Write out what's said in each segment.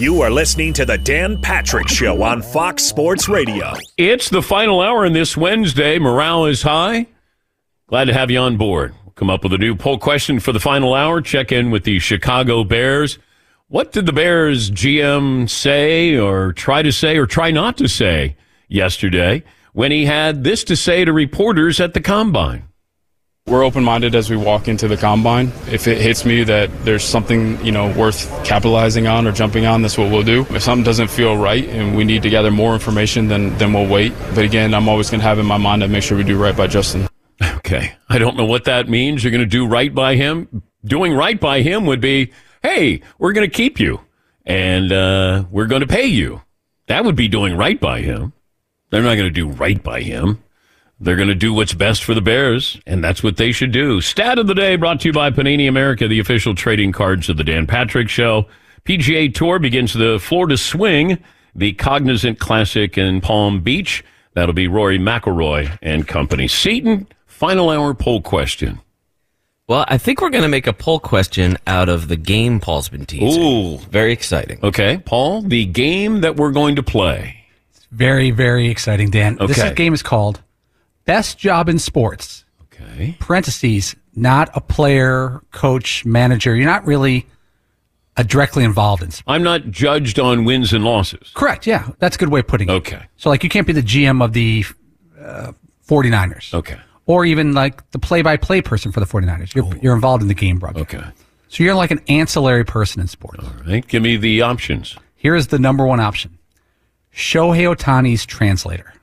You are listening to the Dan Patrick Show on Fox Sports Radio. It's the final hour in this Wednesday. Morale is high. Glad to have you on board. Come up with a new poll question for the final hour. Check in with the Chicago Bears. What did the Bears GM say or try to say or try not to say yesterday when he had this to say to reporters at the combine? We're open minded as we walk into the combine. If it hits me that there's something, you know, worth capitalizing on or jumping on, that's what we'll do. If something doesn't feel right and we need to gather more information, then then we'll wait. But again, I'm always gonna have in my mind to make sure we do right by Justin. Okay. I don't know what that means. You're going to do right by him. Doing right by him would be, hey, we're going to keep you and uh, we're going to pay you. That would be doing right by him. They're not going to do right by him. They're going to do what's best for the Bears, and that's what they should do. Stat of the day brought to you by Panini America, the official trading cards of the Dan Patrick Show. PGA Tour begins the Florida Swing, the Cognizant Classic in Palm Beach. That'll be Rory McIlroy and company. Seton, final hour poll question. Well, I think we're going to make a poll question out of the game Paul's been teasing. Ooh. Very exciting. Okay, Paul, the game that we're going to play. Very, very exciting, Dan. This Okay. is- game is called Best Job in Sports. Okay. Parentheses, not a player, coach, manager. You're not really uh, directly involved in sports. I'm not judged on wins and losses. Correct. Yeah. That's a good way of putting it. Okay. So, like, you can't be the GM of the uh, 49ers. Okay. Or even like the play by play person for the 49ers. You're, you're involved in the game broadcast. Okay. So, you're like an ancillary person in sports. All right. Give me the options. Here is the number one option Shohei Ohtani's translator.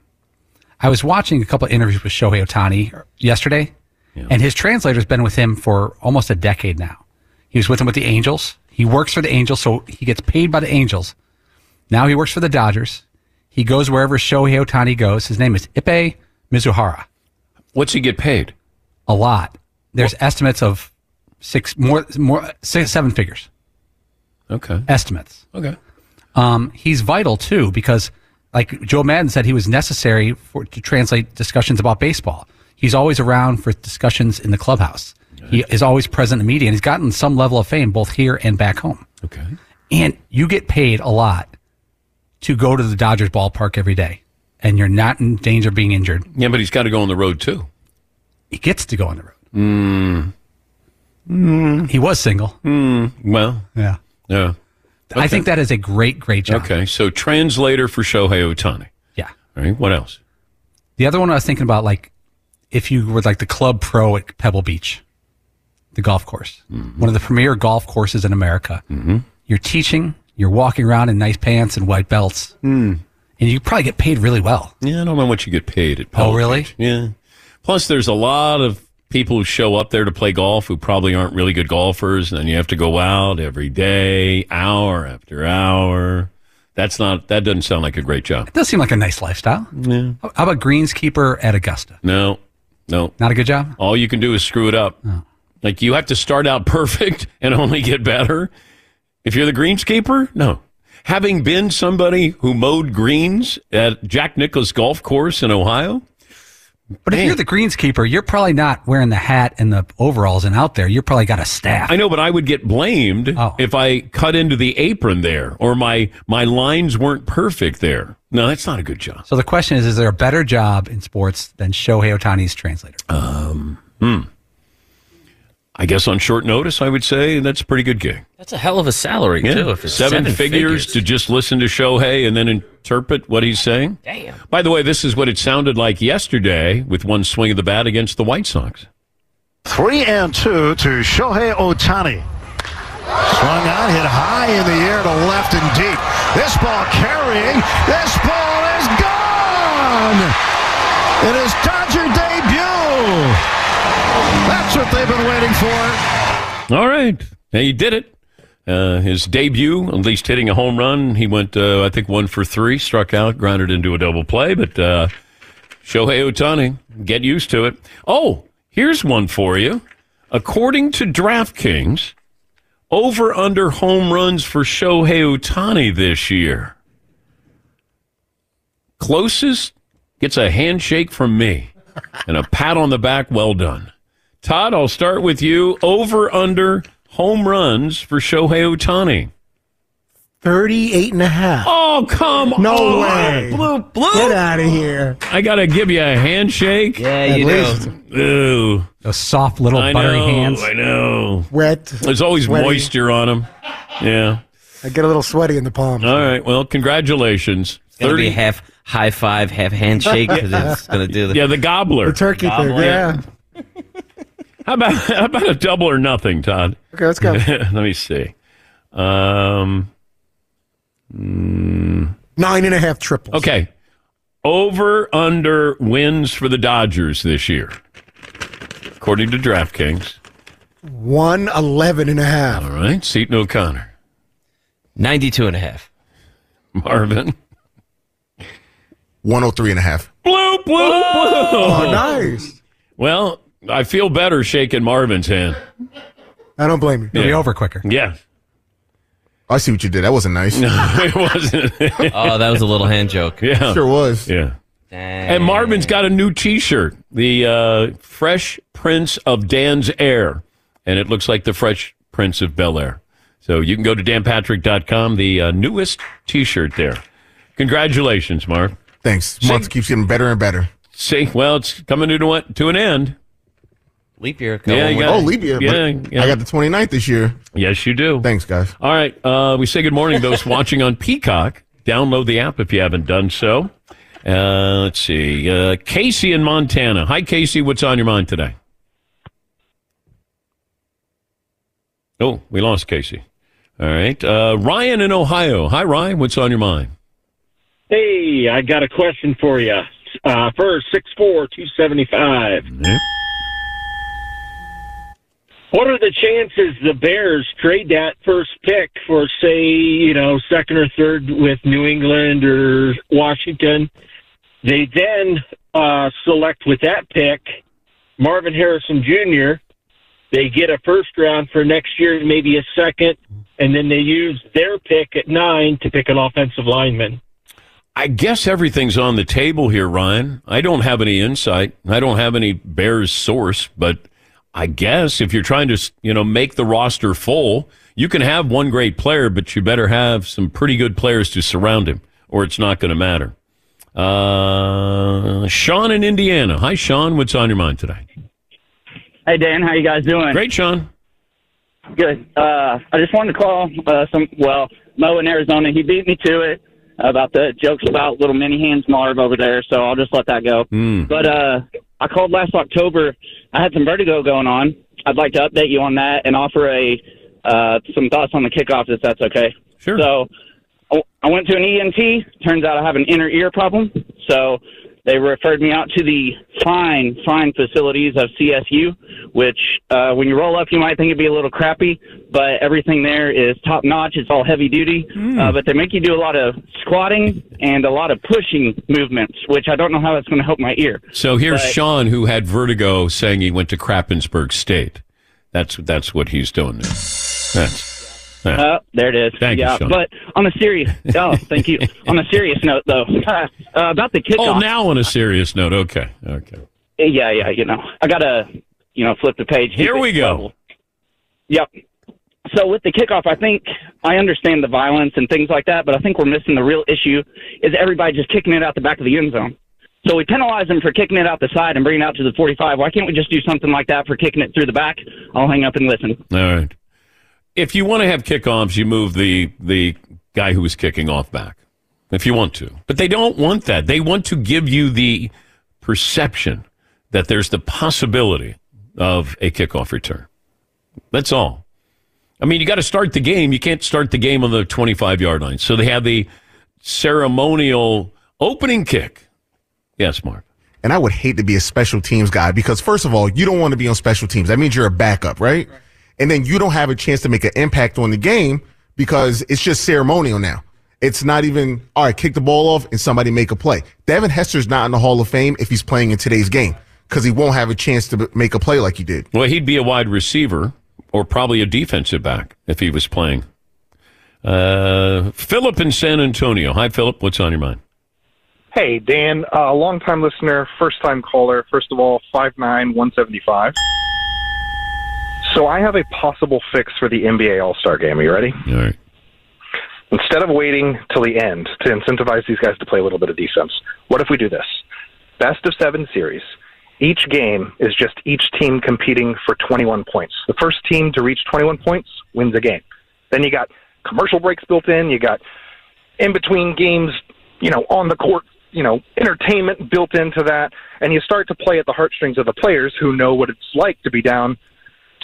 I was watching a couple of interviews with Shohei Ohtani yesterday, and his translator's been with him for almost a decade now. He was with him with the Angels. He works for the Angels, so he gets paid by the Angels. Now he works for the Dodgers. He goes wherever Shohei Ohtani goes. His name is Ippei Mizuhara. What's he get paid? A lot. There's estimates of six more more six seven figures Okay. estimates. Okay. Um, he's vital too because, like Joe Maddon said, he was necessary for to translate discussions about baseball. He's always around for discussions in the clubhouse. He is always present in the media, and he's gotten some level of fame both here and back home. Okay. And you get paid a lot to go to the Dodgers ballpark every day, and you're not in danger of being injured. Yeah, but he's got to go on the road too. He gets to go on the road. Mm. Mm. He was single. Mm. Well, Yeah. yeah. I think that is a great, great job. Okay. So translator for Shohei Ohtani. Yeah. All right. What else? The other one I was thinking about, like, if you were like the club pro at Pebble Beach, the golf course, one of the premier golf courses in America. Mm-hmm. You're teaching, you're walking around in nice pants and white belts, mm. and you probably get paid really well. Yeah, I don't know what you get paid at. Pebble oh, really? Beach. Yeah. Plus, there's a lot of people who show up there to play golf who probably aren't really good golfers, and then you have to go out every day, hour after hour. That's not. That doesn't sound like a great job. It does seem like a nice lifestyle. Yeah. How about greenskeeper at Augusta? No. No. Not a good job. All you can do is screw it up. Oh. Like you have to start out perfect and only get better. If you're the greenskeeper, no. Having been somebody who mowed greens at Jack Nicklaus Golf Course in Ohio, But if you're the greenskeeper, you're probably not wearing the hat and the overalls and out there. You're probably got a staff. I know, but I would get blamed Oh. if I cut into the apron there or my my lines weren't perfect there. No, that's not a good job. So the question is: Is there a better job in sports than Shohei Ohtani's translator? Um, hmm. I guess on short notice, I would say that's a pretty good gig. That's a hell of a salary too. If it's seven, seven, figures, to just listen to Shohei and then interpret what he's saying. Damn. By the way, this is what it sounded like yesterday with one swing of the bat against the White Sox. Three and two to Shohei Ohtani. Swung on, hit high in the air to left and deep. This ball carrying. This ball is gone. It is Dodger debut. What they've been waiting for. All right. He did it. Uh, his debut, at least hitting a home run. He went, uh, I think, one for three, struck out, grounded into a double play. But uh, Shohei Ohtani, get used to it. Oh, here's one for you. According to DraftKings, over under home runs for Shohei Ohtani this year. Closest gets a handshake from me and a pat on the back. Well done. Todd, I'll start with you. Over under home runs for Shohei Ohtani. 38 and a half. Oh, come No on. No way. Blue, blue. Get out of here. I got to give you a handshake. Yeah, At you least know. Ooh, Those soft little I buttery know. hands. I know. wet. There's always sweaty. moisture on them. Yeah. I get a little sweaty in the palms. All right. Well, congratulations. It's gonna be half high five, half handshake because it's gonna do the. Yeah, the gobbler. The turkey thing. Gobbler. Yeah. How about how about a double or nothing, Todd? Okay, let's go. Let me see. Um. Nine and a half triples. Okay. Over under wins for the Dodgers this year, according to DraftKings. 111 and a half. All right, Seton O'Connor, 92 and a half. Marvin. 103 and a half. Blue, blue, blue. Oh, nice. Well, I feel better shaking Marvin's hand. I don't blame you. It'll be over quicker. Yeah, I see what you did. That wasn't nice. No, it wasn't. Oh, that was a little hand joke. yeah, Sure was. yeah. Dang. And Marvin's got a new T-shirt, the uh, Fresh Prince of Dan's Air, and it looks like the Fresh Prince of Bel Air. So you can go to danpatrick.com, the uh, newest T-shirt there. Congratulations, Marv. Thanks. Month keeps getting better and better. See, well, it's coming to, to an end. Leap year. Yeah, you got- Oh, leap year. Yeah, yeah. I got the 29th this year. Yes, you do. Thanks, guys. All right. Uh, we say good morning to those watching on Peacock. Download the app if you haven't done so. Uh, let's see. Uh, Casey in Montana. Hi, Casey. What's on your mind today? Oh, we lost Casey. All right. Uh, Ryan in Ohio. Hi, Ryan. What's on your mind? Hey, I got a question for you. Uh, first, six four two seventy five. What are the chances the Bears trade that first pick for, say, you know, second or third with New England or Washington? They then uh, select with that pick Marvin Harrison Jr. They get a first round for next year, maybe a second, and then they use their pick at nine to pick an offensive lineman. I guess everything's on the table here, Ryan. I don't have any insight. I don't have any Bears source, but I guess if you're trying to, you know, make the roster full, you can have one great player, but you better have some pretty good players to surround him, or it's not going to matter. Uh, Sean in Indiana. Hi, Sean. What's on your mind today? Hey Dan, how you guys doing? Great, Sean. Good. Uh, I just wanted to call uh, some. Well, Mo in Arizona, he beat me to it about the jokes about little mini hands Marv over there. So I'll just let that go. Mm. But uh, I called last October. I had some vertigo going on. I'd like to update you on that and offer a uh, some thoughts on the kickoff, if that's okay. Sure. So I- I went to an ENT. Turns out I have an inner ear problem. So they referred me out to the fine, fine facilities of CSU, which uh, when you roll up, you might think it'd be a little crappy, but everything there is top notch. It's all heavy duty, uh, but they make you do a lot of squatting and a lot of pushing movements, which I don't know how that's going to help my ear. So here's But- Sean, who had vertigo, saying he went to Krappensburg State. That's that's what he's doing there. That's Uh, there it is. Thank you, yeah, Sean. but on a serious, oh, thank you. On a serious note, though, uh, about the kickoff. Oh, now on a serious note. Okay. Okay. Yeah, yeah, you know, I gotta, you know, flip the page. Here we go. level. Yep. So with the kickoff, I think I understand the violence and things like that, but I think we're missing the real issue is everybody just kicking it out the back of the end zone. So we penalize them for kicking it out the side and bringing it out to the 45. Why can't we just do something like that for kicking it through the back? I'll hang up and listen. All right. If you want to have kickoffs, you move the the guy who was kicking off back. If you want to, but they don't want that. They want to give you the perception that there's the possibility of a kickoff return. That's all. I mean, you got to start the game. You can't start the game on the 25 yard line. So they have the ceremonial opening kick. Yes, Mark. And I would hate to be a special teams guy because, first of all, you don't want to be on special teams. That means you're a backup, right? And then you don't have a chance to make an impact on the game because it's just ceremonial now. It's not even, all right, kick the ball off and somebody make a play. Devin Hester's not in the Hall of Fame if he's playing in today's game because he won't have a chance to make a play like he did. Well, he'd be a wide receiver or probably a defensive back if he was playing. Uh, Philip in San Antonio. Hi, Philip. What's on your mind? Hey, Dan, uh, long-time listener, first-time caller. First of all, five nine one seventy five. So I have a possible fix for the NBA All-Star Game. Are you ready? All right. Instead of waiting till the end to incentivize these guys to play a little bit of defense, what if we do this? Best of seven series. Each game is just each team competing for 21 points. The first team to reach 21 points wins a game. Then you got commercial breaks built in. You got in between games, you know, on the court, you know, entertainment built into that. And you start to play at the heartstrings of the players who know what it's like to be down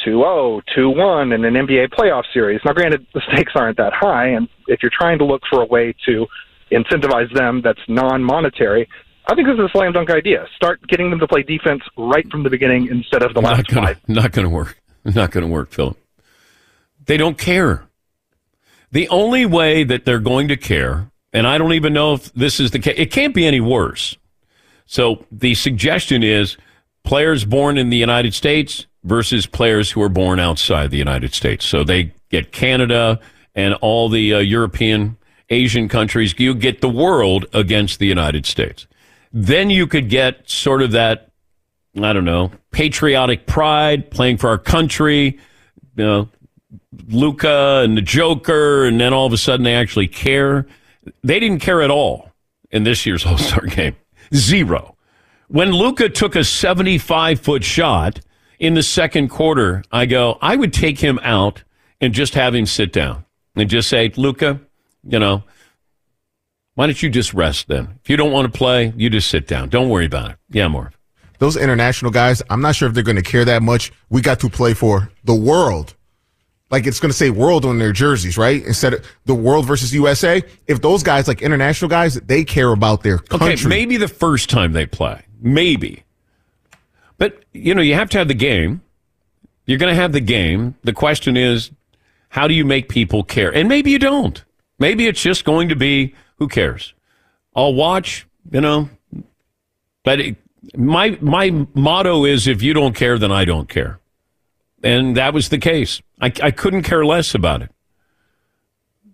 2-0, 2-1 in an NBA playoff series. Now, granted, the stakes aren't that high, and if you're trying to look for a way to incentivize them that's non-monetary, I think this is a slam dunk idea. Start getting them to play defense right from the beginning instead of the last gonna, five. not going to work. Not going to work, Philip. They don't care. The only way that they're going to care, and I don't even know if this is the case, it can't be any worse. So the suggestion is players born in the United States versus players who are born outside the United States. So they get Canada and all the uh, European, Asian countries. You get the world against the United States. Then you could get sort of that I don't know, patriotic pride, playing for our country, you know, Luka and the Joker, and then all of a sudden they actually care. They didn't care at all in this year's All Star game. Zero. When Luka took a 75 foot shot in the second quarter, I go, I would take him out and just have him sit down and just say, Luka, you know, why don't you just rest then? If you don't want to play, you just sit down. Don't worry about it. Yeah, Marv. Those international guys, I'm not sure if they're going to care that much. We got to play for the world. Like it's going to say world on their jerseys, right? Instead of the world versus USA. If those guys, like international guys, they care about their country. Okay, maybe the first time they play. Maybe. But, you know, you have to have the game. You're going to have the game. The question is, how do you make people care? And maybe you don't. Maybe it's just going to be, who cares? I'll watch, you know. But it, my my motto is if you don't care, then I don't care. And that was the case. I, I couldn't care less about it.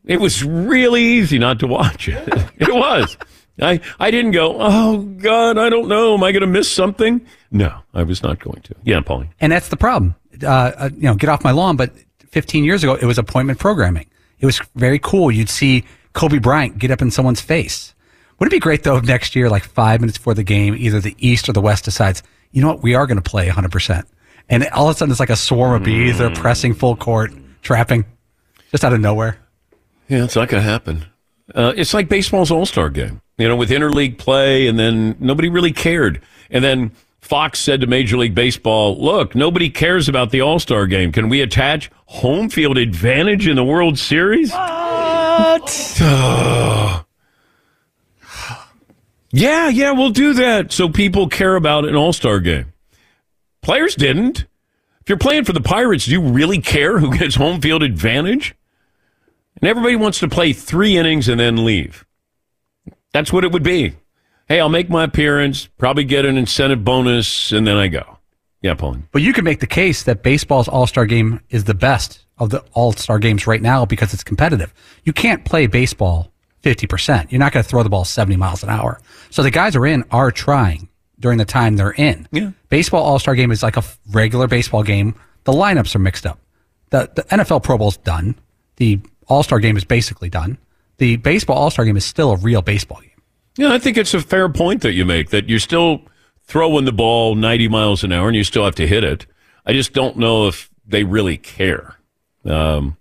It was really easy not to watch it. it was. I, I didn't go, oh, God, I don't know. Am I going to miss something? No, I was not going to. Yeah, Paulie. And that's the problem. Uh, uh, you know, get off my lawn. But 15 years ago, it was appointment programming. It was very cool. You'd see Kobe Bryant get up in someone's face. Wouldn't it be great though if next year, like five minutes before the game, either the East or the West decides, you know what, we are going to play 100%. And all of a sudden it's like a swarm of bees. They're pressing full court, trapping, just out of nowhere. Yeah, it's not going to happen. Uh, it's like baseball's All Star game, you know, with interleague play, and then nobody really cared. And then Fox said to Major League Baseball, look, nobody cares about the All Star game. Can we attach home field advantage in the World Series? What? yeah, yeah, we'll do that. So people care about an All Star game. Players didn't. If you're playing for the Pirates, do you really care who gets home field advantage? And everybody wants to play three innings and then leave. That's what it would be. Hey, I'll make my appearance, probably get an incentive bonus, and then I go. Yeah, Pauline. But you can make the case that baseball's All Star game is the best of the All Star games right now because it's competitive. You can't play baseball 50%. You're not going to throw the ball 70 miles an hour. So the guys are in are trying. during the time they're in. Yeah. Baseball All Star game is like a regular baseball game. The lineups are mixed up. The, the NFL Pro Bowl's done. The All Star game is basically done. The baseball All Star game is still a real baseball game. Yeah, I think it's a fair point that you make that you're still throwing the ball 90 miles an hour and you still have to hit it. I just don't know if they really care. Um,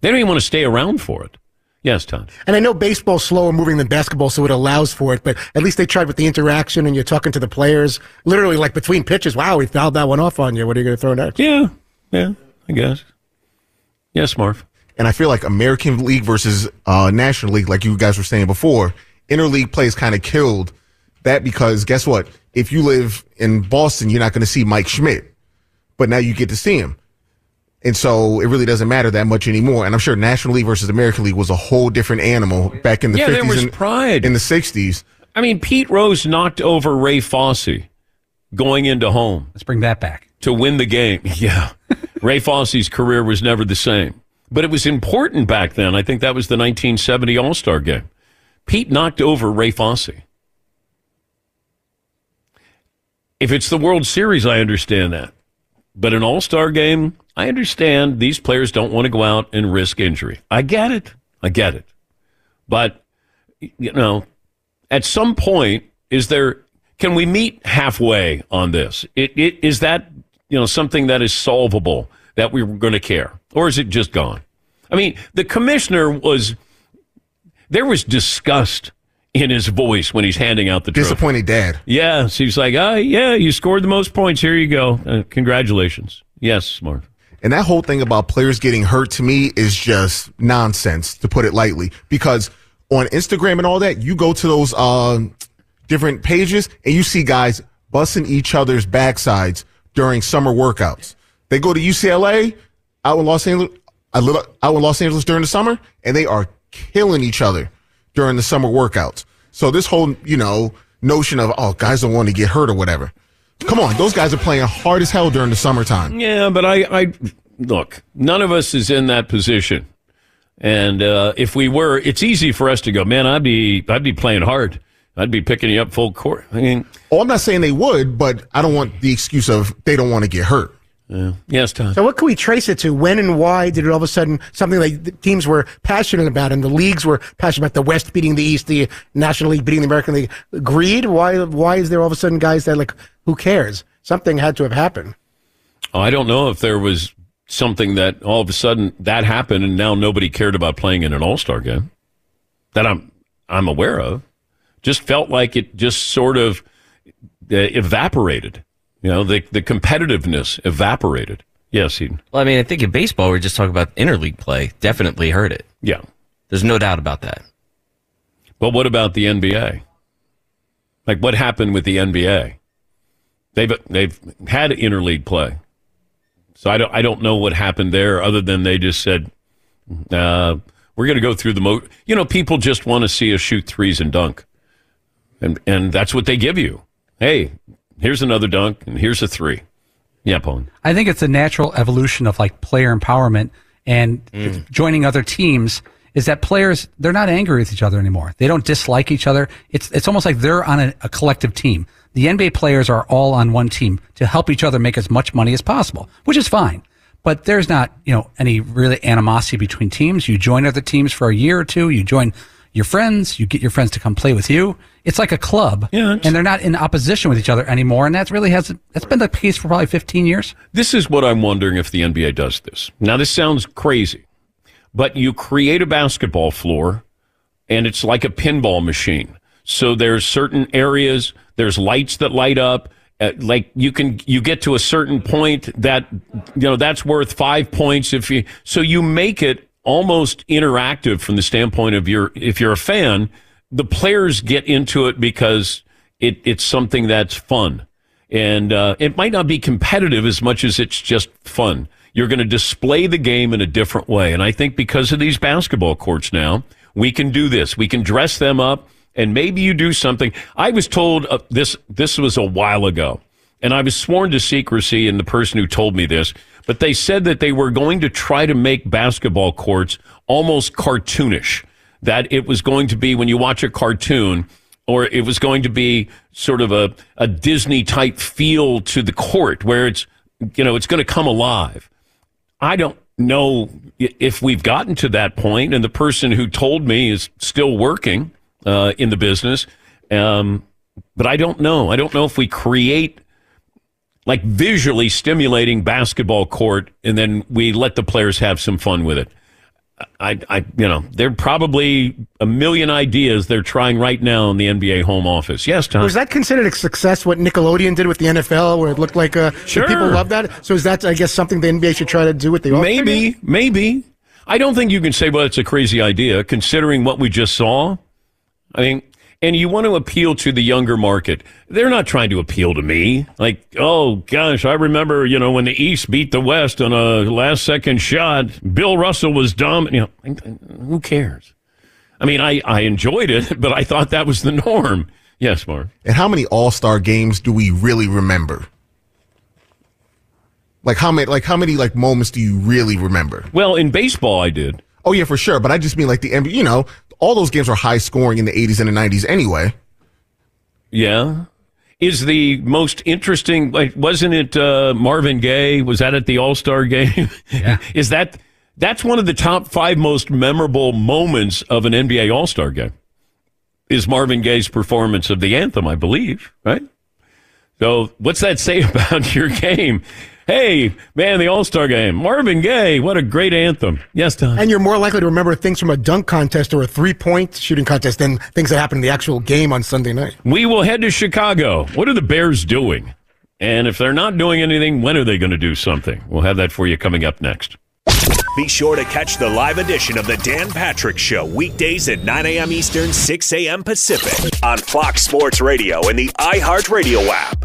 they don't even want to stay around for it. Yes, Todd. And I know baseball's slower moving than basketball, so it allows for it. But at least they tried with the interaction, and you're talking to the players, literally like between pitches. Wow, we fouled that one off on you. What are you going to throw next? Yeah, yeah, I guess. Yes, Marv. And I feel like American League versus uh, National League, like you guys were saying before, interleague plays kind of killed that because guess what? If you live in Boston, you're not going to see Mike Schmidt, but now you get to see him. And so it really doesn't matter that much anymore. And I'm sure National League versus American League was a whole different animal back in the Yeah, 50s there was and pride. in the 60s. I mean, Pete Rose knocked over Ray Fosse going into home. Let's bring that back. To win the game. Yeah. Ray Fosse's career was never the same. But it was important back then. I think that was the 1970 All Star game. Pete knocked over Ray Fosse. If it's the World Series, I understand that. But an All Star game, I understand these players don't want to go out and risk injury. I get it. I get it. But, you know, at some point, is there, can we meet halfway on this? It, it, is that, you know, something that is solvable that we we're going to care? Or is it just gone? I mean, the commissioner was, there was disgust in his voice when he's handing out the trophy. Disappointed dad. Yeah, so he's like, oh, yeah, you scored the most points. Here you go. Uh, congratulations. Yes, Marv. And that whole thing about players getting hurt to me is just nonsense, to put it lightly. Because on Instagram and all that, you go to those uh, different pages and you see guys busting each other's backsides during summer workouts. They go to UCLA out in Los Angeles, a little out in Los Angeles during the summer, and they are killing each other during the summer workouts. So this whole, you know, notion of oh, guys don't want to get hurt or whatever. Come on, those guys are playing hard as hell during the summertime. Yeah, but I, I look, none of us is in that position. And uh, if we were, it's easy for us to go, man, I'd be, I'd be playing hard. I'd be picking you up full court. I mean, Oh, I'm not saying they would, but I don't want the excuse of they don't want to get hurt. Yeah. Yes, Tom. So what can we trace it to? When and why did it all of a sudden something like the teams were passionate about and the leagues were passionate about the West beating the East, the National League beating the American League? Greed? Why? Why is there all of a sudden guys that like who cares? Something had to have happened. Oh, I don't know if there was something that all of a sudden that happened and now nobody cared about playing in an All Star game that I'm I'm aware of. Just felt like it just sort of uh, evaporated. You know, the the competitiveness evaporated. Yes, Eden. Well, I mean, I think in baseball, we're just talking about interleague play. Definitely hurt it. Yeah. There's no doubt about that. But what about the NBA? Like what happened with the NBA? They've they've had interleague play, so I don't I don't know what happened there other than they just said uh, we're going to go through the mo. You know, people just want to see us shoot threes and dunk, and and that's what they give you. Hey, here's another dunk, and here's a three. Yeah, Paul. I think it's a natural evolution of like player empowerment and mm. joining other teams is that players they're not angry with each other anymore. They don't dislike each other. It's it's almost like they're on a, a collective team. The NBA players are all on one team to help each other make as much money as possible, which is fine. But there's not, you know, any really animosity between teams. You join other teams for a year or two. You join your friends. You get your friends to come play with you. It's like a club, Yeah, and they're not in opposition with each other anymore. And that really has that's been the case for probably 15 years. This is what I'm wondering if the NBA does this. Now, this sounds crazy, but you create a basketball floor and it's like a pinball machine. So there's certain areas, there's lights that light up. Uh, like you can, you get to a certain point that, you know, that's worth five points if you, so you make it almost interactive from the standpoint of your, if you're a fan, the players get into it because it, it's something that's fun. And uh, it might not be competitive as much as it's just fun. You're going to display the game in a different way. And I think because of these basketball courts now, we can do this. We can dress them up and maybe you do something. I was told uh, this, this was a while ago and I was sworn to secrecy in the person who told me this, but they said that they were going to try to make basketball courts almost cartoonish. That it was going to be when you watch a cartoon, or it was going to be sort of a, a Disney type feel to the court where it's, you know, it's going to come alive. I don't know if we've gotten to that point, and the person who told me is still working uh, in the business. Um, but I don't know. I don't know if we create like visually stimulating basketball court and then we let the players have some fun with it. I, I, you know, there are probably a million ideas they're trying right now in the NBA home office. Yes, Tom. Was that considered a success? What Nickelodeon did with the NFL, where it looked like uh, Sure. people love that. So is that, I guess, something the NBA should try to do with the? Maybe, maybe. I don't think you can say, well, it's a crazy idea, considering what we just saw. I mean, and you want to appeal to the younger market. They're not trying to appeal to me. Like, oh gosh, I remember, you know, when the East beat the West on a last second shot, Bill Russell was dumb. You know, who cares? I mean, I, I enjoyed it, but I thought that was the norm. Yes, Mark. And how many All Star games do we really remember? Like how many? Like how many? Like moments do you really remember? Well, in baseball, I did. Oh yeah, for sure. But I just mean like the NBA. You know, all those games are high scoring in the '80s and the '90s anyway. Yeah. Is the most interesting, like, wasn't it uh, Marvin Gaye? Was that at the All Star game? Yeah. Is that, that's one of the top five most memorable moments of an NBA All Star game? Is Marvin Gaye's performance of the anthem, I believe, right? So, what's that say about your game? Hey, man, the All Star game. Marvin Gaye, what a great anthem. Yes, Tom. And you're more likely to remember things from a dunk contest or a three-point shooting contest than things that happened in the actual game on Sunday night. We will head to Chicago. What are the Bears doing? And if they're not doing anything, when are they going to do something? We'll have that for you coming up next. Be sure to catch the live edition of the Dan Patrick Show weekdays at 9 a.m. Eastern, 6 a.m. Pacific on Fox Sports Radio and the iHeartRadio app.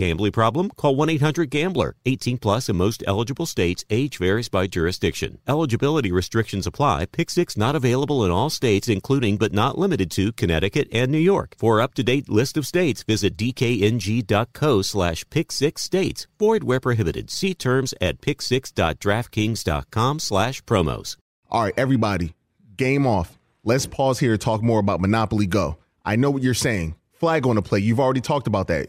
Gambling problem? Call 1 800 Gambler. 18 plus in most eligible states. Age varies by jurisdiction. Eligibility restrictions apply. Pick six not available in all states, including but not limited to Connecticut and New York. For up to date list of states, visit dkng.co slash pick six states. Void where prohibited. See terms at pick6.draftkings.com slash promos. All right, everybody, game off. Let's pause here to talk more about Monopoly Go. I know what you're saying. Flag on the play. You've already talked about that.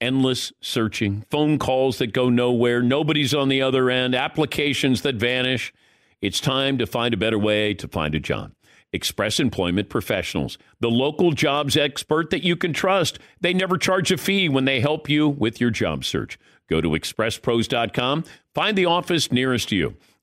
Endless searching, phone calls that go nowhere, nobody's on the other end, applications that vanish. It's time to find a better way to find a job. Express Employment Professionals, the local jobs expert that you can trust. They never charge a fee when they help you with your job search. Go to expresspros.com, find the office nearest you.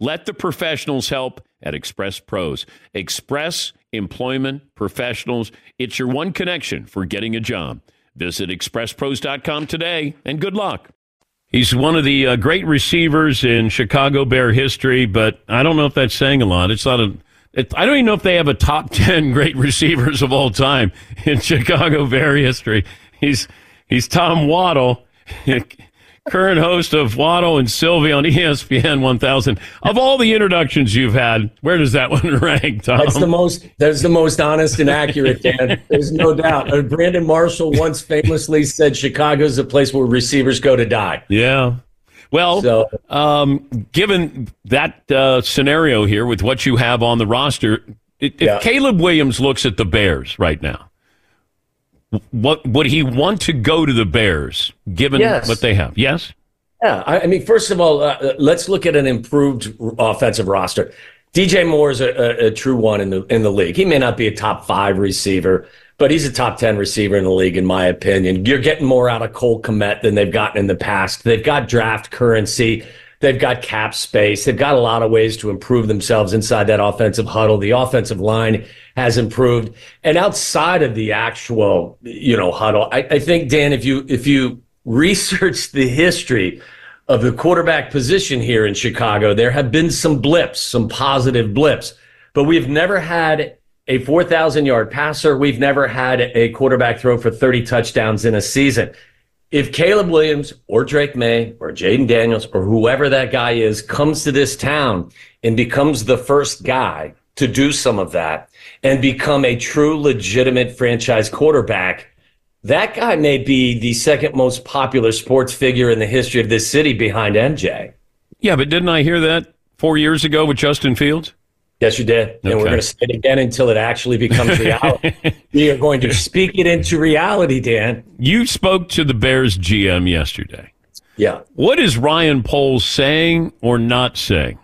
Let the professionals help at Express Pros. Express Employment Professionals. It's your one connection for getting a job. Visit expresspros.com today and good luck. He's one of the uh, great receivers in Chicago Bear history, but I don't know if that's saying a lot. It's not a. It, I don't even know if they have a top ten great receivers of all time in Chicago Bear history. He's he's Tom Waddle. current host of Waddle and Silvy on ESPN 1000. Of all the introductions you've had, where does that one rank, Tom? That's the most. That's the most honest and accurate, Dan. There's no doubt. Uh, Brandon Marshall once famously said, "Chicago's a place where receivers go to die." Yeah. Well, so, um, given that uh, scenario here with what you have on the roster, if yeah. Caleb Williams looks at the Bears right now, what would he want to go to the Bears given yes. what they have? Yes. Yeah, I, mean, first of all, uh, let's look at an improved offensive roster. DJ Moore is a, a, a, true one in the in the league. He may not be a top five receiver, but he's a top ten receiver in the league, in my opinion. You're getting more out of Cole Kmet than they've gotten in the past. They've got draft currency. They've got cap space. They've got a lot of ways to improve themselves inside that offensive huddle. The offensive line has improved. And outside of the actual, you know, huddle, I, I think, Dan, if you, if you research the history of the quarterback position here in Chicago, there have been some blips, some positive blips, but we've never had a 4,000 yard passer. We've never had a quarterback throw for 30 touchdowns in a season if Caleb Williams or Drake Maye or Jayden Daniels or whoever that guy is comes to this town and becomes the first guy to do some of that and become a true legitimate franchise quarterback, that guy may be the second most popular sports figure in the history of this city behind MJ. Yeah, but didn't I hear that four years ago with Justin Fields? Yes, you did. Okay. And we're going to say it again until it actually becomes reality. we are going to speak it into reality, Dan. You spoke to the Bears GM yesterday. Yeah. What is Ryan Poles saying or not saying?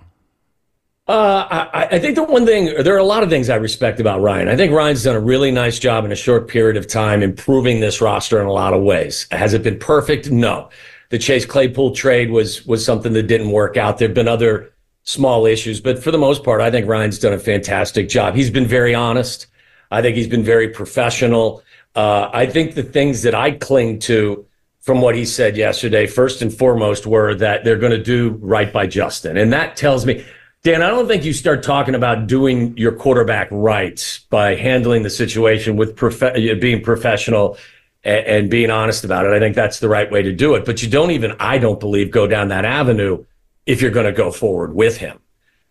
Uh, I, I, think the one thing, there are a lot of things I respect about Ryan. I think Ryan's done a really nice job in a short period of time improving this roster in a lot of ways. Has it been perfect? No. The Chase Claypool trade was was something that didn't work out. There have been other small issues. But for the most part, I think Ryan's done a fantastic job. He's been very honest. I think he's been very professional. Uh, I think the things that I cling to from what he said yesterday, first and foremost, were that they're going to do right by Justin. And that tells me, Dan, I don't think you start talking about doing your quarterback right by handling the situation with prof- being professional and, and being honest about it. I think that's the right way to do it. But you don't even, I don't believe, go down that avenue if you're going to go forward with him.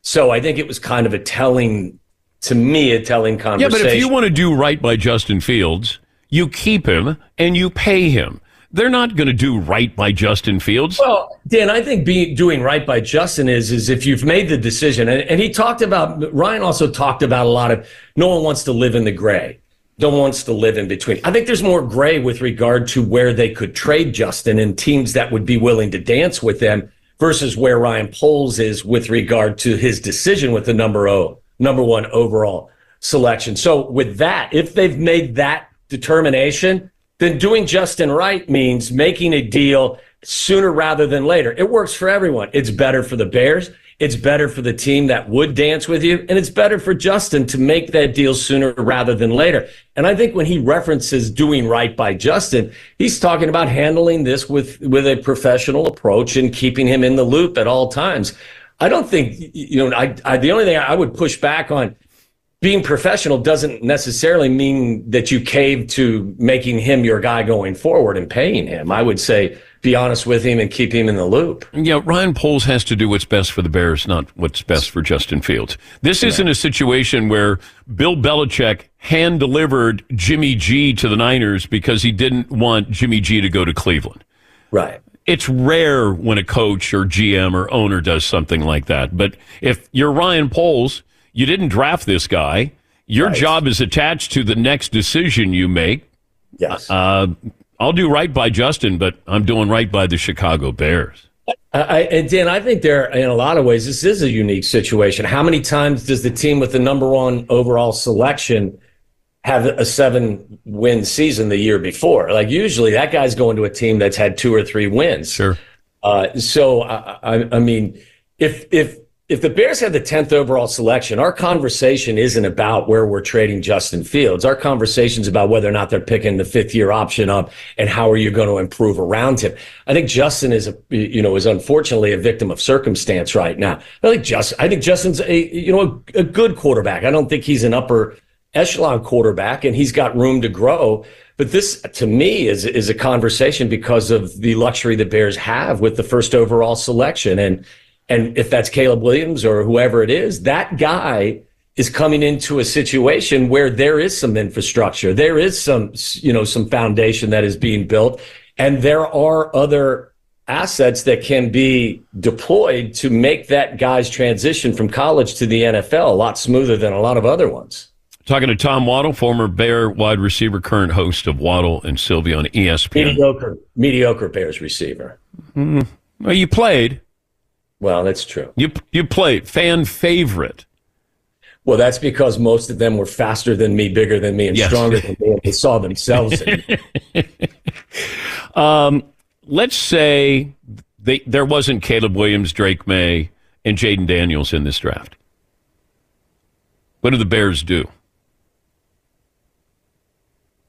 So I think it was kind of a telling, to me, a telling conversation. Yeah, but if you want to do right by Justin Fields, you keep him and you pay him. They're not going to do right by Justin Fields. Well, Dan, I think being doing right by Justin is is if you've made the decision, and, and he talked about Ryan also talked about a lot of no one wants to live in the gray no one wants to live in between. I think there's more gray with regard to where they could trade Justin and teams that would be willing to dance with them versus where Ryan Poles is with regard to his decision with the number o, number one overall selection. So with that, if they've made that determination, then doing Justin right means making a deal sooner rather than later. It works for everyone. It's better for the Bears. It's better for the team that would dance with you. And it's better for Justin to make that deal sooner rather than later. And I think when he references doing right by Justin, he's talking about handling this with, with a professional approach and keeping him in the loop at all times. I don't think, you know, I, I the only thing I would push back on being professional doesn't necessarily mean that you cave to making him your guy going forward and paying him. I would say be honest with him and keep him in the loop. Yeah, Ryan Poles has to do what's best for the Bears, not what's best for Justin Fields. This isn't a situation where Bill Belichick hand delivered Jimmy G to the Niners because he didn't want Jimmy G to go to Cleveland. Right. It's rare when a coach or GM or owner does something like that. But if you're Ryan Poles, you didn't draft this guy. Your job is attached to the next decision you make. Yes. Uh, I'll do right by Justin, but I'm doing right by the Chicago Bears. I, and Dan, I think there, in a lot of ways, this is a unique situation. How many times does the team with the number one overall selection have a seven win season the year before? Like usually, that guy's going to a team that's had two or three wins. Sure. Uh, so, I, I, I mean, if if if the Bears had the 10th overall selection, our conversation isn't about where we're trading Justin Fields. Our conversation's about whether or not they're picking the fifth year option up and how are you going to improve around him. I think Justin is a, you know, is unfortunately a victim of circumstance right now. I think Justin, I think Justin's a, you know, a, a good quarterback. I don't think he's an upper echelon quarterback and he's got room to grow. But this, to me, is is a conversation because of the luxury the Bears have with the first overall selection. And and if that's Caleb Williams or whoever it is, that guy is coming into a situation where there is some infrastructure, there is some, you know, some foundation that is being built, and there are other assets that can be deployed to make that guy's transition from college to the NFL a lot smoother than a lot of other ones. Talking to Tom Waddle, former Bear wide receiver, current host of Waddle and Silvy on ESPN. Mediocre, mediocre Bears receiver. Mm, well, you played. Well, that's true. You you played fan favorite. Well, that's because most of them were faster than me, bigger than me, and Yes. stronger than me, and they saw themselves in me. Um, let's say they, there wasn't Caleb Williams, Drake Maye, and Jayden Daniels in this draft. What do the Bears do?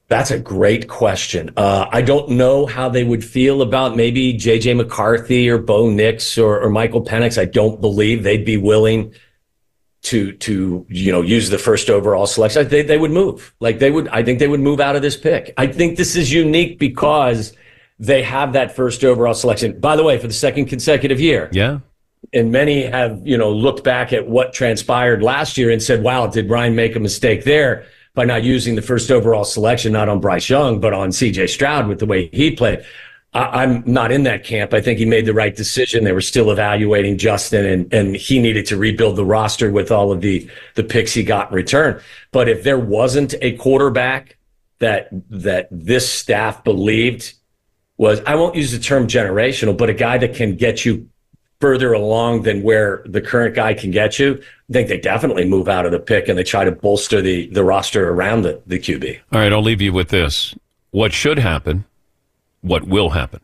That's a great question. Uh, I don't know how they would feel about maybe JJ McCarthy or Bo Nix or, or Michael Penix. I don't believe they'd be willing to to you know use the first overall selection. They they would move. Like they would. I think they would move out of this pick. I think this is unique because they have that first overall selection. By the way, for the second consecutive year. Yeah. And many have, you know, looked back at what transpired last year and said, wow, did Ryan make a mistake there by not using the first overall selection, not on Bryce Young, but on CJ Stroud with the way he played? I, I'm not in that camp. I think he made the right decision. They were still evaluating Justin and, and he needed to rebuild the roster with all of the, the picks he got in return. But if there wasn't a quarterback that, that this staff believed was, I won't use the term generational, but a guy that can get you further along than where the current guy can get you, I think they definitely move out of the pick and they try to bolster the, the roster around the, the QB. All right, I'll leave you with this. What should happen? What will happen?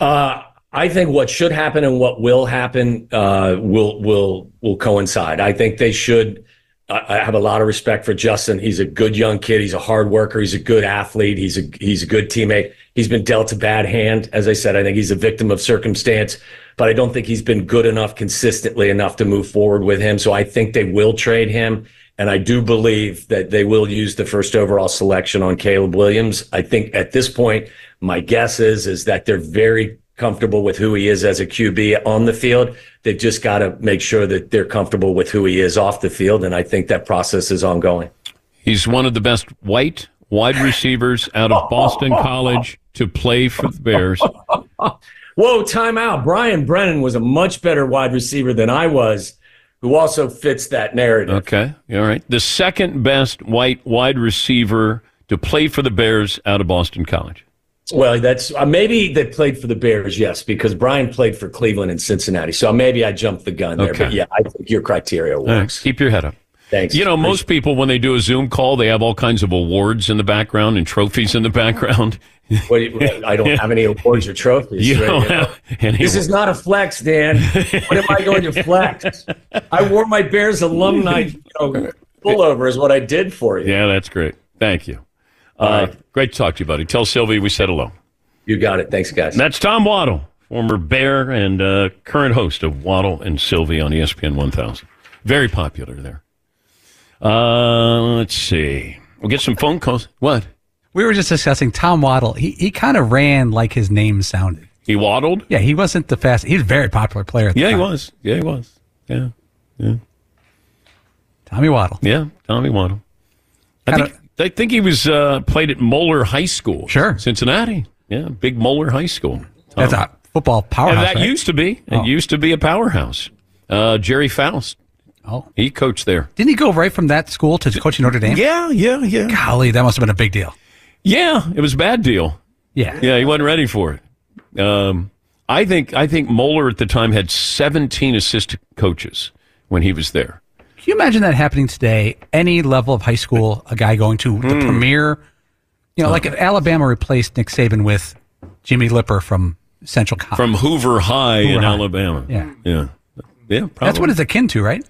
Uh, I think what should happen and what will happen uh, will will will coincide. I think they should. I I have a lot of respect for Justin. He's a good young kid. He's a hard worker. He's a good athlete. He's a he's a good teammate. He's been dealt a bad hand, as I said. I think he's a victim of circumstance, but I don't think he's been good enough consistently enough to move forward with him. So I think they will trade him. And I do believe that they will use the first overall selection on Caleb Williams. I think at this point, my guess is, is that they're very comfortable with who he is as a QB on the field. They've just got to make sure that they're comfortable with who he is off the field. And I think that process is ongoing. He's one of the best white wide receivers out of Boston College to play for the Bears. Whoa, timeout. Brian Brennan was a much better wide receiver than I was, who also fits that narrative. Okay, all right. The second best white wide receiver to play for the Bears out of Boston College. Well, that's uh, maybe they played for the Bears, yes, because Brian played for Cleveland and Cincinnati. So maybe I jumped the gun there. Okay. But yeah, I think your criteria All right, works. keep your head up. Thanks. You know, most people when they do a Zoom call, they have all kinds of awards in the background and trophies in the background. I don't have any awards or trophies. You right don't now. any This is not a flex, Dan. What am I going to flex? I wore my Bears alumni you know, pullover is what I did for you. Yeah, that's great. Thank you. Uh, great to talk to you, buddy. Tell Silvy we said hello. You got it. Thanks, guys. That's Tom Waddle, former Bear and uh, current host of Waddle and Silvy on ESPN 1000. Very popular there. Uh, let's see. We'll get some phone calls. What? We were just discussing Tom Waddle. He he kind of ran like his name sounded. He waddled. Yeah, he wasn't the fast. He was a very popular player. At the Yeah, he was. Yeah, he was. Yeah, yeah. Tommy Waddle. Yeah, Tommy Waddle. I think, I think he was uh, played at Moeller High School. Sure. Cincinnati. Yeah, big Moeller High School. That's a football And powerhouse. that right? used to be. It Oh. used to be a powerhouse. Uh, Gerry Faust. Oh. He coached there. Didn't he go right from that school to coaching Notre Dame? Yeah, yeah, yeah. Golly, that must have been a big deal. Yeah, it was a bad deal. Yeah. Yeah, he wasn't ready for it. Um, I think I think Moeller at the time had 17 assistant coaches when he was there. Can you imagine that happening today? Any level of high school, a guy going to the Hmm. premier, you know, like if Alabama replaced Nick Saban with Jimmy Lipper from Central College. From Hoover High Hoover in High. Alabama. Yeah. Yeah. Yeah, That's probably. what it's akin to, right?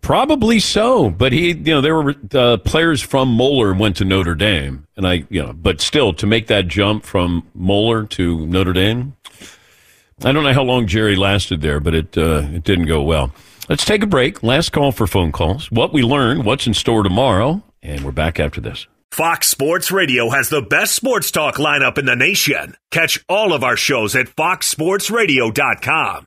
Probably so, but he, you know, there were uh, players from Moeller went to Notre Dame, and I, you know, but still to make that jump from Moeller to Notre Dame, I don't know how long Gerry lasted there, but it uh, it didn't go well. Let's take a break. Last call for phone calls. What we learned, what's in store tomorrow, and we're back after this. Fox Sports Radio has the best sports talk lineup in the nation. Catch all of our shows at foxsportsradio.com.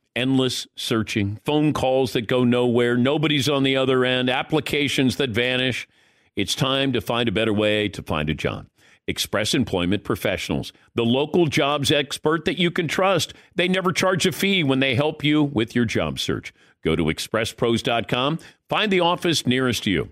Endless searching, phone calls that go nowhere, nobody's on the other end, applications that vanish. It's time to find a better way to find a job. Express Employment Professionals, the local jobs expert that you can trust. They never charge a fee when they help you with your job search. Go to expresspros.com, find the office nearest to you.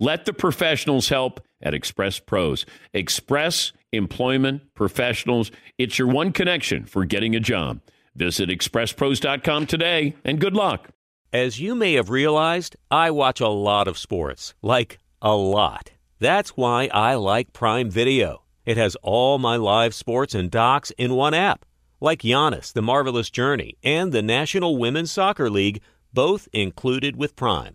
Let the professionals help at Express Pros. Express Employment Professionals. It's your one connection for getting a job. Visit expresspros.com today and good luck. As you may have realized, I watch a lot of sports. Like, a lot. That's why I like Prime Video. It has all my live sports and docs in one app. Like Giannis, The Marvelous Journey, and the National Women's Soccer League, both included with Prime.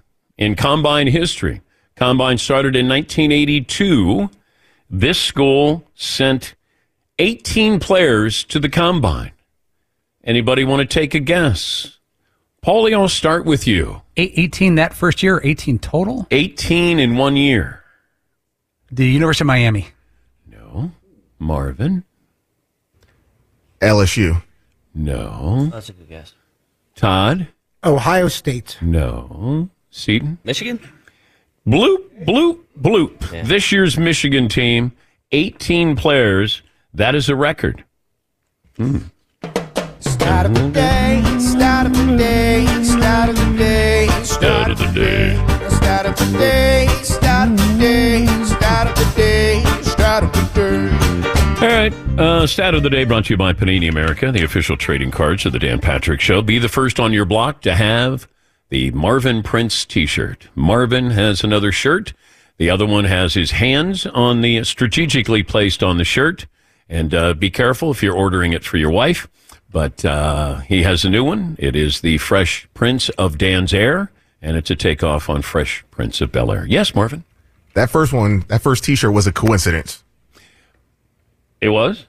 in combine history? Combine started in 1982. This school sent 18 players to the combine. Anybody want to take a guess? Paulie, I'll start with you. 18 that first year, 18 total? 18 in one year. The University of Miami. No. Marvin? LSU. No. That's a good guess. Todd? Ohio State. No. Seton? Michigan? Bloop, bloop, bloop. Yeah. This year's Michigan team, 18 players. That is a record. Hmm. Start of the day, start of the day, start of the day, Start of the day. start of the day, start of the day, start of the day, start of the day. All right. Uh, stat of the day brought to you by Panini America, the official trading cards of the Dan Patrick Show. Be the first on your block to have the Marvin Prince t shirt. Marvin has another shirt. The other one has his hands on the strategically placed on the shirt. And uh, be careful if you're ordering it for your wife. But uh, he has a new one. It is the Fresh Prince of Dan's Air, and it's a takeoff on Fresh Prince of Bel Air. Yes, Marvin. That first one, that first T-shirt was a coincidence. It was.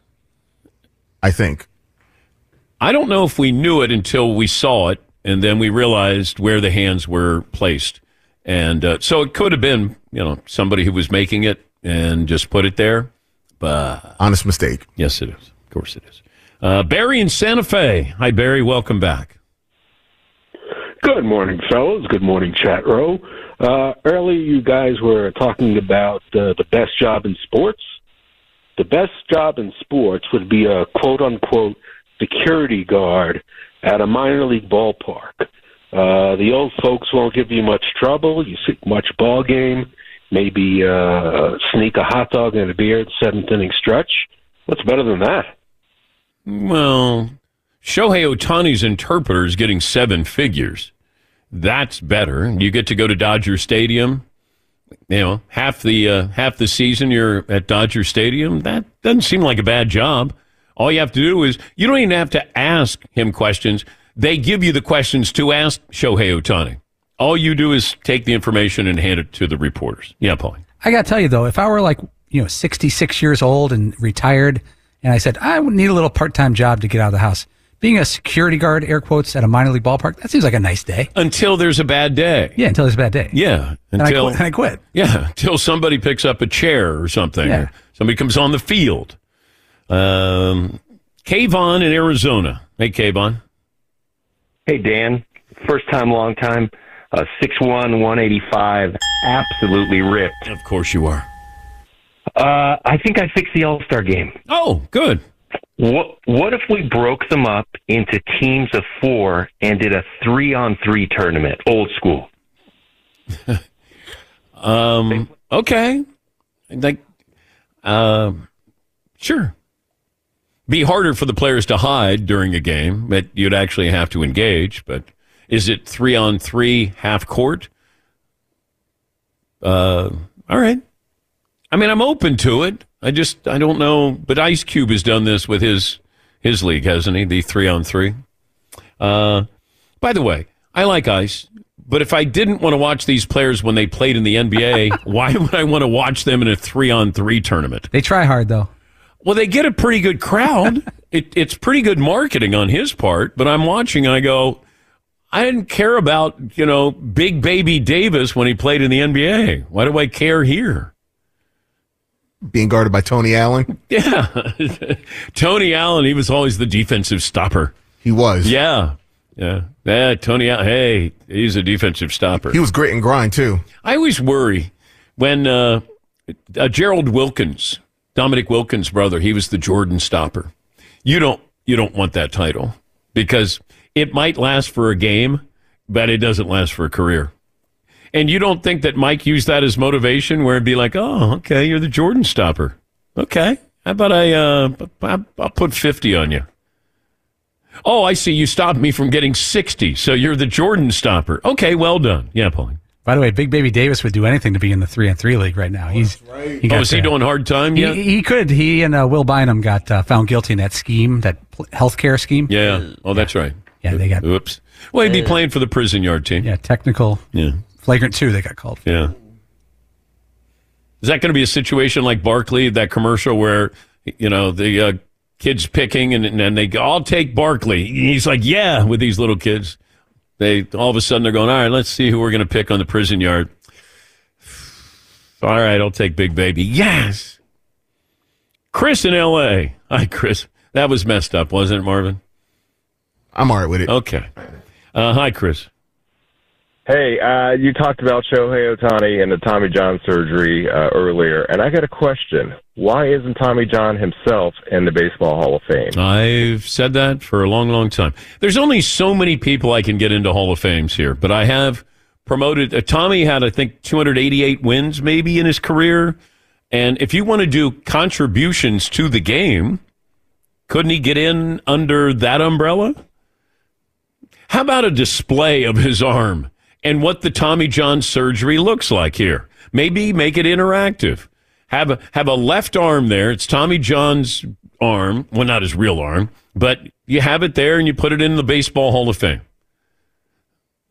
I think. I don't know if we knew it until we saw it, and then we realized where the hands were placed. And uh, so it could have been, you know, somebody who was making it and just put it there. But honest mistake. Yes, it is. Of course, it is. Uh, Barry in Santa Fe. Hi, Barry. Welcome back. Good morning, fellas. Good morning, chat row. Uh, earlier, you guys were talking about uh, the best job in sports. The best job in sports would be a quote unquote security guard at a minor league ballpark. Uh, the old folks won't give you much trouble. You see much ball game, maybe uh, sneak a hot dog and a beer at seventh inning stretch. What's better than that? Well, Shohei Ohtani's interpreter is getting seven figures. That's better. You get to go to Dodger Stadium. You know, half the uh, half the season you're at Dodger Stadium. That doesn't seem like a bad job. All you have to do is you don't even have to ask him questions. They give you the questions to ask Shohei Ohtani. All you do is take the information and hand it to the reporters. Yeah, Paul. I got to tell you though, if I were like, you know, 66 years old and retired and I said, I would need a little part-time job to get out of the house. Being a security guard, air quotes, at a minor league ballpark, that seems like a nice day. Until there's a bad day. Yeah, until there's a bad day. Yeah, And I until quit- and I quit. Yeah, until somebody picks up a chair or something. Yeah. Or somebody comes on the field. Um, Kayvon in Arizona. Hey, Kayvon. Hey, Dan. First time, long time. Uh, 6'1", 185. Absolutely ripped. Of course you are. Uh, I think I fixed the All-Star game. Oh, good. What, what if we broke them up into teams of four and did a three-on-three tournament, old school? Um, okay. Like, um, sure. Be harder for the players to hide during a game, but you'd actually have to engage. But is it three on three, half court? Uh, all right. I mean, I'm open to it. I just I don't know. But Ice Cube has done this with his his league, hasn't he? The three on three. Uh, by the way, I like Ice, but if I didn't want to watch these players when they played in the NBA, why would I want to watch them in a three on three tournament? They try hard though. Well, they get a pretty good crowd. it, it's pretty good marketing on his part, but I'm watching and I go, I didn't care about, you know, Big Baby Davis when he played in the NBA. Why do I care here? Being guarded by Tony Allen. Yeah. Tony Allen, he was always the defensive stopper. He was. Yeah. Yeah. Yeah, Tony Allen, hey, he's a defensive stopper. He was grit and grind too. I always worry when uh, uh, Gerald Wilkins, Dominique Wilkins' brother, he was the Jordan stopper. You don't you don't want that title because it might last for a game, but it doesn't last for a career. And you don't think that Mike used that as motivation, where it'd be like, "Oh, okay, you're the Jordan stopper. Okay, how about I uh, I'll put fifty on you." Oh, I see. You stopped me from getting sixty, so you're the Jordan stopper. Okay, well done. Yeah, Pauline. By the way, Big Baby Davis would do anything to be in the three on three league right now. He's he oh, is he the- doing hard time He, yet? he could. He and uh, Will Bynum got uh, found guilty in that scheme, that pl- healthcare scheme. Yeah. Oh, that's right. Yeah, they got. Oops. Well, he'd be playing for the prison yard team. Yeah, technical. Yeah. Flagrant two. They got called. For. Yeah. Is that going to be a situation like Barkley, that commercial where you know the uh, kids picking and and they all take Barkley." He's like, "Yeah," with these little kids. They all of a sudden they're going, "All right, let's see who we're going to pick on the prison yard." All right, I'll take Big Baby. Yes. Chris in L.A. Hi, Chris. That was messed up, wasn't it, Marvin? I'm all right with it. Okay. Uh, hi, Chris. Hey, uh, you talked about Shohei Ohtani and the Tommy John surgery uh, earlier, and I got a question. Why isn't Tommy John himself in the Baseball Hall of Fame? I've said that for a long, long time. There's only so many people I can get into Hall of Fames here, but I have promoted. Uh, Tommy had, I think, 288 wins maybe in his career. And if you want to do contributions to the game, couldn't he get in under that umbrella? How about a display of his arm and what the Tommy John surgery looks like here? Maybe make it interactive. Have a have a left arm there. It's Tommy John's arm. Well, not his real arm, but you have it there and you put it in the Baseball Hall of Fame.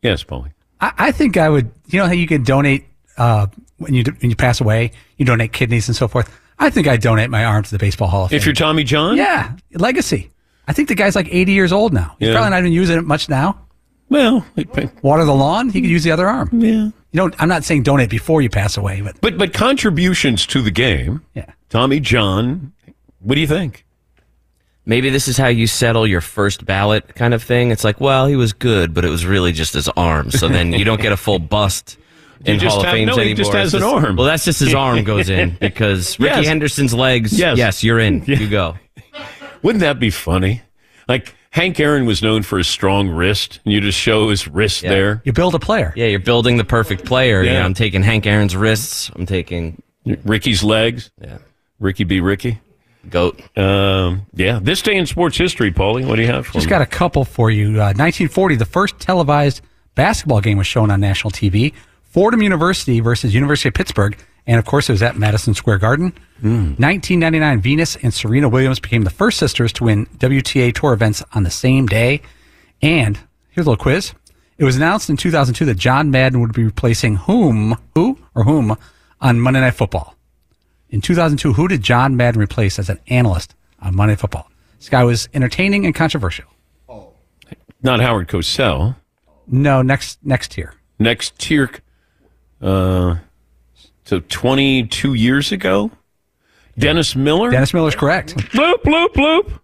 Yes, Paulie. I, I think I would. You know how you can donate uh, when you when you pass away, you donate kidneys and so forth. I think I donate my arm to the Baseball Hall of Fame. If you're Tommy John, yeah, legacy. I think the guy's like 80 years old now. He's Yeah. probably not even using it much now. Well, water the lawn. He could use the other arm. Yeah. You know, I'm not saying donate before you pass away, but But but contributions to the game. Yeah. Tommy John. What do you think? Maybe this is how you settle your first ballot kind of thing. It's like, well, he was good, but it was really just his arm. So then you don't get a full bust You in just Hall of have- Fame no, he just has It's an arm. Well, that's just his arm goes in because Ricky Yes. Henderson's legs. Yes. Yes, you're in. You go. Wouldn't that be funny? Like Hank Aaron was known for his strong wrist, and you just show his wrist there. you build a player. Yeah, you're building the perfect player. Yeah. Yeah. I'm taking Hank Aaron's wrists. I'm taking Ricky's legs. Yeah. Ricky B. Ricky. Goat. Um, yeah. This day in sports history, Paulie, what do you have for Just me? got a couple for you. Uh, 1940, the first televised basketball game was shown on national TV. Fordham University versus University of Pittsburgh, and of course it was at Madison Square Garden. 1999, Venus and Serena Williams became the first sisters to win WTA Tour events on the same day. And here's a little quiz. It was announced in 2002 that John Madden would be replacing whom, who or whom, on Monday Night Football. In 2002, who did John Madden replace as an analyst on Monday Night Football? This guy was entertaining and controversial. Oh. Not Howard Cosell. No, next next tier. Next tier. Uh, so 22 years ago? Dennis Miller? Dennis Miller's correct. Bloop, bloop, bloop.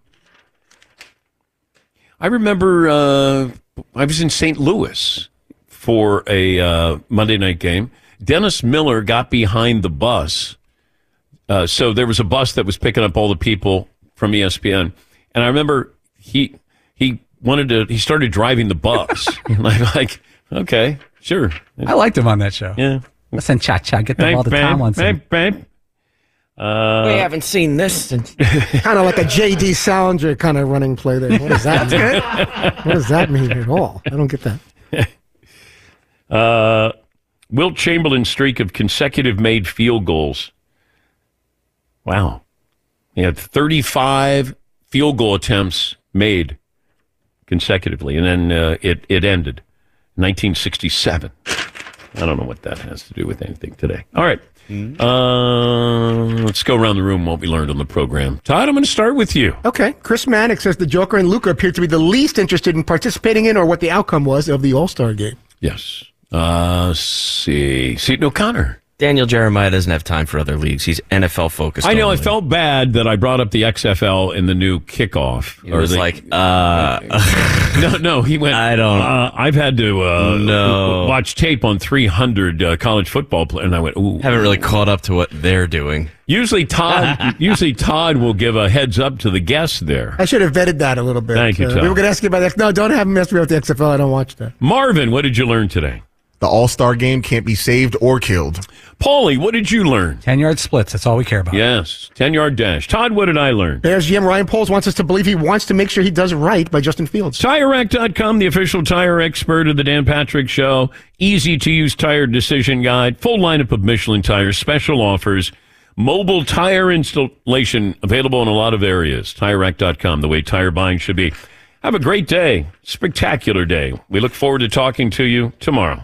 I remember uh, I was in St. Louis for a uh, Monday night game. Dennis Miller got behind the bus. Uh, so there was a bus that was picking up all the people from ESPN. And I remember he he wanted to he started driving the bus. and I'm like, okay, sure. I liked him on that show. Yeah. Listen, cha cha, get the all the to bang, Tomlinson. bang, bang. Uh, we haven't seen this since. kind of like a J.D. Salinger kind of running play there. What does that mean? what does that mean at all? I don't get that. Uh, Wilt Chamberlain's streak of consecutive made field goals. Wow. He had 35 field goal attempts made consecutively, and then uh, it, it ended 1967. I don't know what that has to do with anything today. All right. Uh, let's go around the room what we learned on the program. Todd, I'm going to start with you. Okay. Chris Mannix says the Joker and Luka appeared to be the least interested in participating in or what the outcome was of the All Star game. Yes. Uh, see. Seton O'Connor. Daniel Jeremiah doesn't have time for other leagues. He's NFL focused. I know. I felt bad that I brought up the XFL in the new kickoff. He was the- like, uh, no, no. He went. I don't- Uh, I've had to uh, No. watch tape on 300 uh, college football players, and I went, ooh. haven't really caught up to what they're doing. Usually Todd. usually Todd will give a heads up to the guests there. I should have vetted that a little bit. Thank you, Uh, Tom. we were going to ask you about that. No, don't have him mess me with the XFL. I don't watch that. Marvin, what did you learn today? The All Star game can't be saved or killed. Paulie, what did you learn? 10 yard splits. That's all we care about. Yes, 10 yard dash. Todd, what did I learn? Bears GM Ryan Poles wants us to believe he wants to make sure he does right by Justin Fields. TireRack.com, the official tire expert of the Dan Patrick Show. Easy to use tire decision guide. Full lineup of Michelin tires. Special offers. Mobile tire installation available in a lot of areas. TireRack.com, the way tire buying should be. Have a great day. Spectacular day. We look forward to talking to you tomorrow.